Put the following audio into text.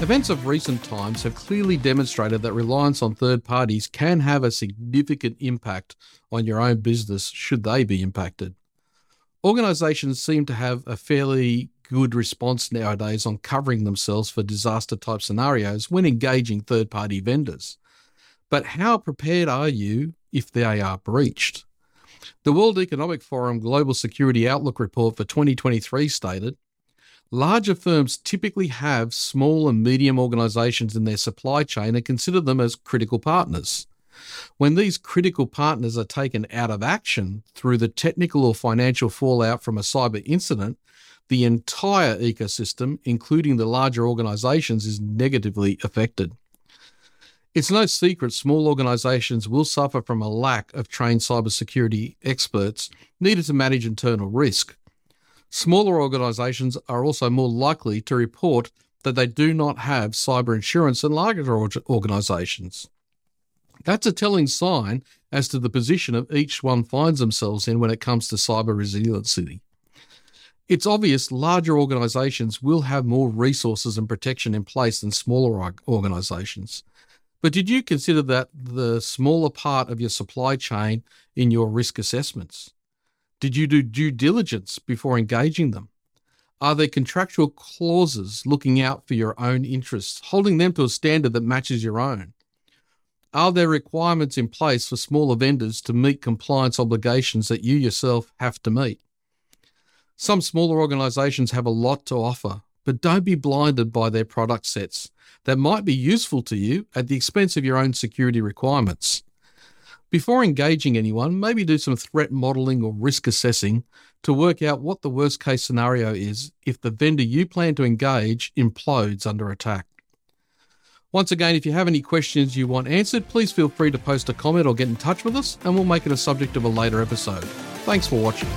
Events of recent times have clearly demonstrated that reliance on third parties can have a significant impact on your own business should they be impacted. Organisations seem to have a fairly good response nowadays on covering themselves for disaster type scenarios when engaging third party vendors. But how prepared are you if they are breached? The World Economic Forum Global Security Outlook report for 2023 stated Larger firms typically have small and medium organizations in their supply chain and consider them as critical partners. When these critical partners are taken out of action through the technical or financial fallout from a cyber incident, the entire ecosystem, including the larger organizations, is negatively affected. It's no secret small organizations will suffer from a lack of trained cybersecurity experts needed to manage internal risk. Smaller organisations are also more likely to report that they do not have cyber insurance than larger organisations. That's a telling sign as to the position of each one finds themselves in when it comes to cyber resiliency. It's obvious larger organisations will have more resources and protection in place than smaller organisations. But did you consider that the smaller part of your supply chain in your risk assessments? Did you do due diligence before engaging them? Are there contractual clauses looking out for your own interests, holding them to a standard that matches your own? Are there requirements in place for smaller vendors to meet compliance obligations that you yourself have to meet? Some smaller organisations have a lot to offer, but don't be blinded by their product sets that might be useful to you at the expense of your own security requirements. Before engaging anyone, maybe do some threat modeling or risk assessing to work out what the worst case scenario is if the vendor you plan to engage implodes under attack. Once again, if you have any questions you want answered, please feel free to post a comment or get in touch with us, and we'll make it a subject of a later episode. Thanks for watching.